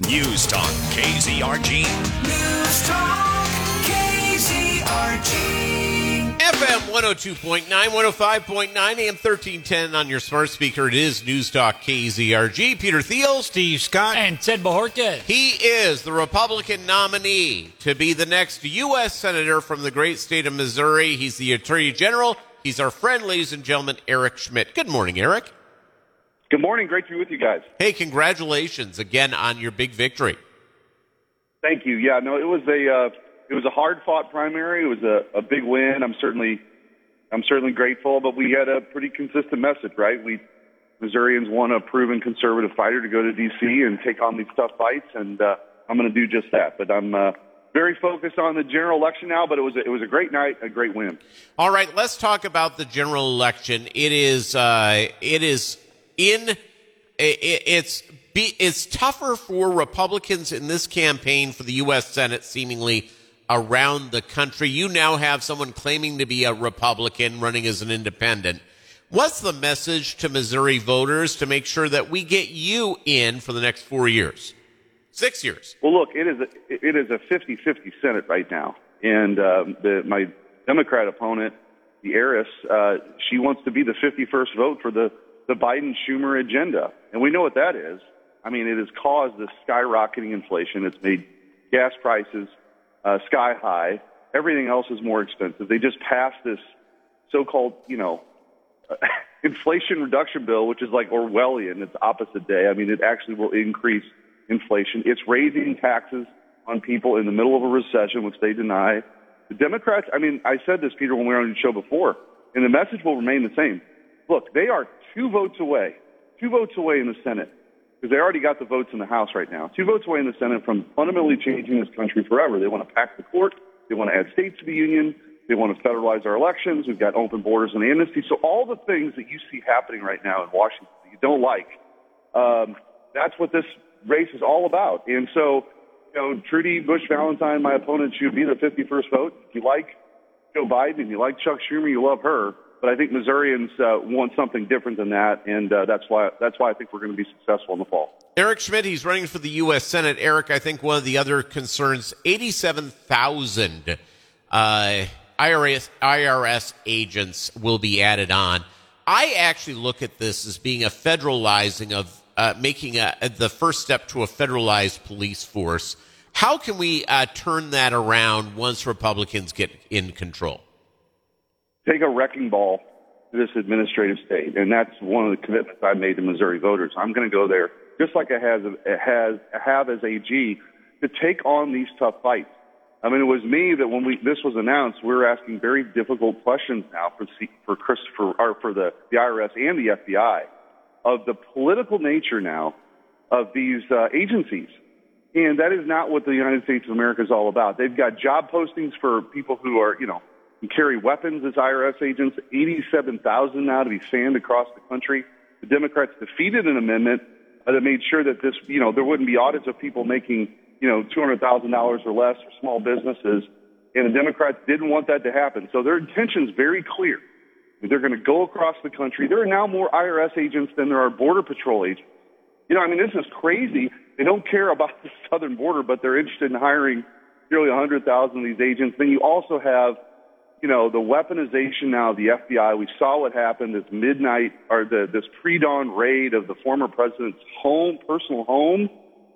News Talk KZRG. News Talk KZRG. FM 102.9, 105.9, AM 1310 on your smart speaker. It is News Talk KZRG. Peter Thiel, Steve Scott. And Ted Bahorka. He is the Republican nominee to be the next U.S. Senator from the great state of Missouri. He's the Attorney General. He's our friend, ladies and gentlemen, Eric Schmitt. Good morning, Eric. Good morning. Great to be with you guys. Hey, congratulations again on your big victory. Thank you. Yeah, no, it was a uh, it was a hard fought primary. It was a, a big win. I'm certainly I'm certainly grateful, but we had a pretty consistent message, right? We Missourians want a proven conservative fighter to go to D.C. and take on these tough fights, and uh, I'm going to do just that. But I'm uh, very focused on the general election now. But it was a, it was a great night, a great win. All right, let's talk about the general election. It is uh, it is in it's it's tougher for Republicans in this campaign for the U.S. Senate, seemingly around the country. You now have someone claiming to be a Republican running as an independent. What's the message to Missouri voters to make sure that we get you in for the next four years, six years? Well, look, it is a, it is a 50-50 Senate right now, and um, the, my Democrat opponent, the heiress, uh, she wants to be the 51st vote for the the Biden Schumer agenda. And we know what that is. I mean, it has caused this skyrocketing inflation. It's made gas prices uh, sky high. Everything else is more expensive. They just passed this so-called, you know, inflation reduction bill, which is like Orwellian. It's opposite day. I mean, it actually will increase inflation. It's raising taxes on people in the middle of a recession, which they deny. The Democrats, I mean, I said this, Peter, when we were on the show before, and the message will remain the same. Look, they are two votes away, two votes away in the Senate, because they already got the votes in the House right now, two votes away in the Senate from fundamentally changing this country forever. They want to pack the court. They want to add states to the union. They want to federalize our elections. We've got open borders and amnesty. So all the things that you see happening right now in Washington that you don't like, um, that's what this race is all about. And so, you know, Trudy Busch Valentine, my opponent, should be the 51st vote. If you like Joe Biden and you like Chuck Schumer, you love her. But I think Missourians uh, want something different than that, and uh, that's why that's why I think we're going to be successful in the fall. Eric Schmitt, he's running for the U.S. Senate. Eric, I think one of the other concerns: eighty-seven thousand uh, IRS IRS agents will be added on. I actually look at this as being a federalizing of uh, making a, the first step to a federalized police force. How can we uh, turn that around once Republicans get in control? Take a wrecking ball to this administrative state, and that's one of the commitments I made to Missouri voters. I'm going to go there, just like I has, has have as AG, to take on these tough fights. I mean, it was me that when we this was announced, we were asking very difficult questions now for for Christopher or for the, the IRS and the FBI of the political nature now of these uh, agencies. And that is not what the United States of America is all about. They've got job postings for people who are, you know, and carry weapons as IRS agents, 87,000 now to be fanned across the country. The Democrats defeated an amendment uh, that made sure that this, you know, there wouldn't be audits of people making, you know, $200,000 or less for small businesses. And the Democrats didn't want that to happen. So their intention is very clear. They're going to go across the country. There are now more IRS agents than there are Border Patrol agents. You know, I mean, this is crazy. They don't care about the southern border, but they're interested in hiring nearly 100,000 of these agents. Then you also have you know, the weaponization now of the FBI. We saw what happened this midnight or the, this pre-dawn raid of the former president's home, personal home.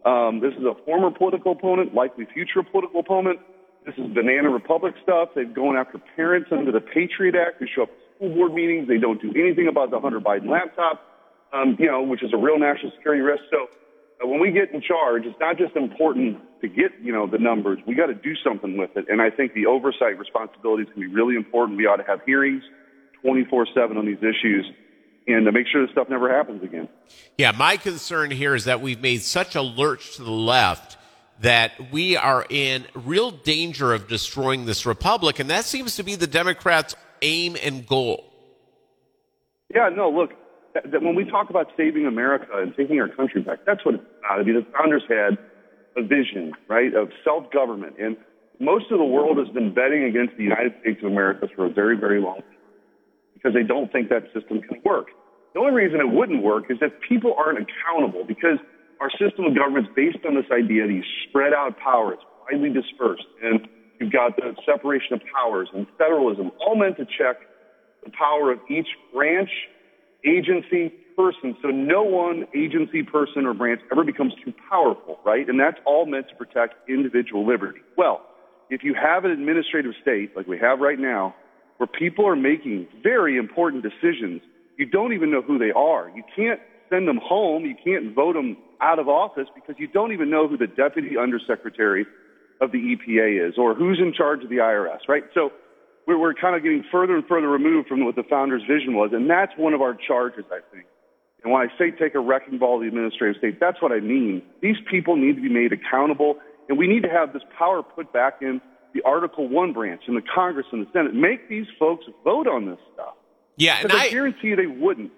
Um, this is a former political opponent, likely future political opponent. This is banana republic stuff. They've gone after parents under the Patriot Act who show up at school board meetings. They don't do anything about the Hunter Biden laptop, um, you know, which is a real national security risk. So when we get in charge, it's not just important to get, you know, the numbers. We got to do something with it. And I think the oversight responsibilities can be really important. We ought to have hearings 24-7 on these issues and to make sure this stuff never happens again. Yeah, my concern here is that we've made such a lurch to the left that we are in real danger of destroying this republic, and that seems to be the Democrats' aim and goal. Yeah, no, look, that, that when we talk about saving America and taking our country back, that's what it's about. I mean, the founders had a vision, right, of self-government. And most of the world has been betting against the United States of America for a very, very long time because they don't think that system can work. The only reason it wouldn't work is that people aren't accountable because our system of government is based on this idea, these spread out powers, widely dispersed, and you've got the separation of powers and federalism, all meant to check the power of each branch, agency, person. So no one agency, person, or branch ever becomes too powerful, right? And that's all meant to protect individual liberty. Well, if you have an administrative state like we have right now, where people are making very important decisions, you don't even know who they are. You can't send them home. You can't vote them out of office because you don't even know who the deputy undersecretary of the EPA is or who's in charge of the IRS, right? So we're, we're kind of getting further and further removed from what the founder's vision was. And that's one of our charges, I think. And when I say take a wrecking ball of the administrative state, that's what I mean. These people need to be made accountable, and we need to have this power put back in the Article 1 branch in the Congress and the Senate. Make these folks vote on this stuff. Yeah, and I, I guarantee you they wouldn't.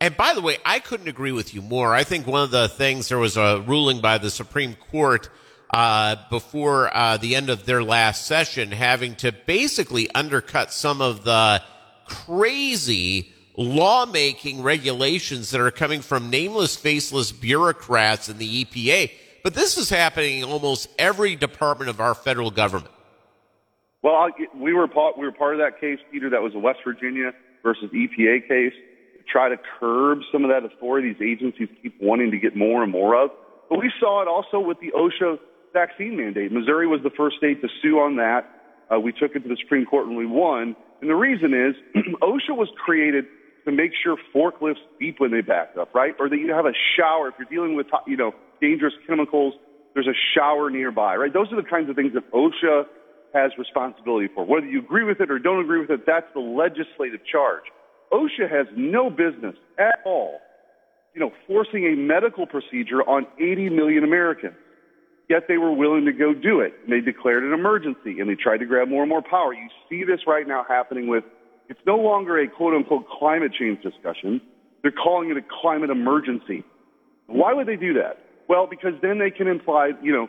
And by the way, I couldn't agree with you more. I think one of the things there was a ruling by the Supreme Court uh, before uh, the end of their last session, having to basically undercut some of the crazy lawmaking regulations that are coming from nameless, faceless bureaucrats in the EPA. But this is happening in almost every department of our federal government. Well, I, we were part, we were part of that case, Peter. That was a West Virginia versus EPA case. Try to curb some of that authority these agencies keep wanting to get more and more of. But we saw it also with the OSHA vaccine mandate. Missouri was the first state to sue on that. Uh, we took it to the Supreme Court and we won. And the reason is OSHA was created to make sure forklifts beep when they back up, right? Or that you have a shower if you're dealing with, you know, dangerous chemicals. There's a shower nearby, right? Those are the kinds of things that OSHA has responsibility for. Whether you agree with it or don't agree with it, that's the legislative charge. OSHA has no business at all, you know, forcing a medical procedure on 80 million Americans. Yet they were willing to go do it. And they declared an emergency and they tried to grab more and more power. You see this right now happening with, it's no longer a quote unquote climate change discussion. They're calling it a climate emergency. Why would they do that? Well, because then they can imply, you know,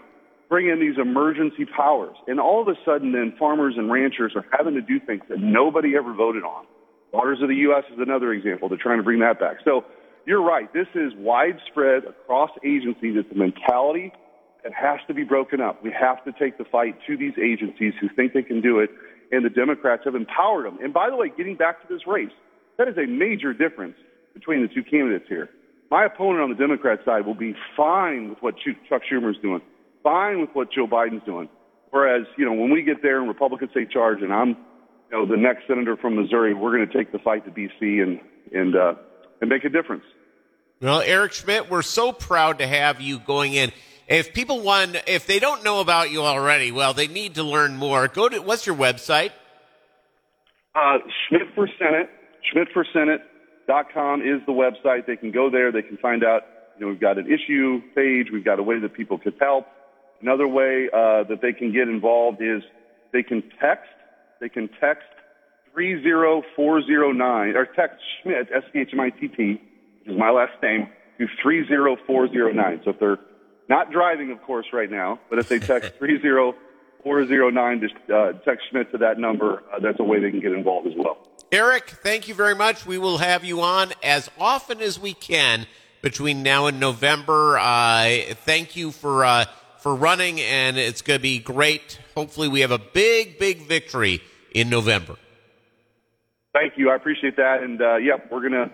bring in these emergency powers. And all of a sudden then farmers and ranchers are having to do things that nobody ever voted on. Waters of the U.S. is another example. They're trying to bring that back. So you're right. This is widespread across agencies. It's a mentality that has to be broken up. We have to take the fight to these agencies who think they can do it. And the Democrats have empowered them. And by the way, getting back to this race, that is a major difference between the two candidates here. My opponent on the Democrat side will be fine with what Chuck Schumer is doing, fine with what Joe Biden's doing. Whereas, you know, when we get there and Republicans take charge and I'm, you know, the next senator from Missouri, we're going to take the fight to DC and, and, uh, and make a difference. Well, Eric Schmitt, we're so proud to have you going in. If people want, if they don't know about you already, well, they need to learn more. Go to, what's your website? Uh, Schmitt for Senate, SchmittforSenate.com is the website. They can go there. They can find out, you know, we've got an issue page. We've got a way that people could help. Another way, uh, that they can get involved is they can text, they can text 30409, or text Schmitt, S-C-H-M-I-T-T, which is my last name, to 30409. So if they're not driving, of course, right now, but if they text 30409, just uh, text Schmitt to that number, uh, that's a way they can get involved as well. Eric, thank you very much. We will have you on as often as we can between now and November. Uh, thank you for uh, for running, and it's going to be great. Hopefully, we have a big, big victory in November. Thank you. I appreciate that. And uh, yeah, we're gonna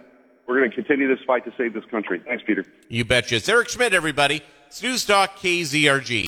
we're gonna continue this fight to save this country. Thanks, Peter. You betcha. It's Eric Schmitt, everybody. It's News KZRG.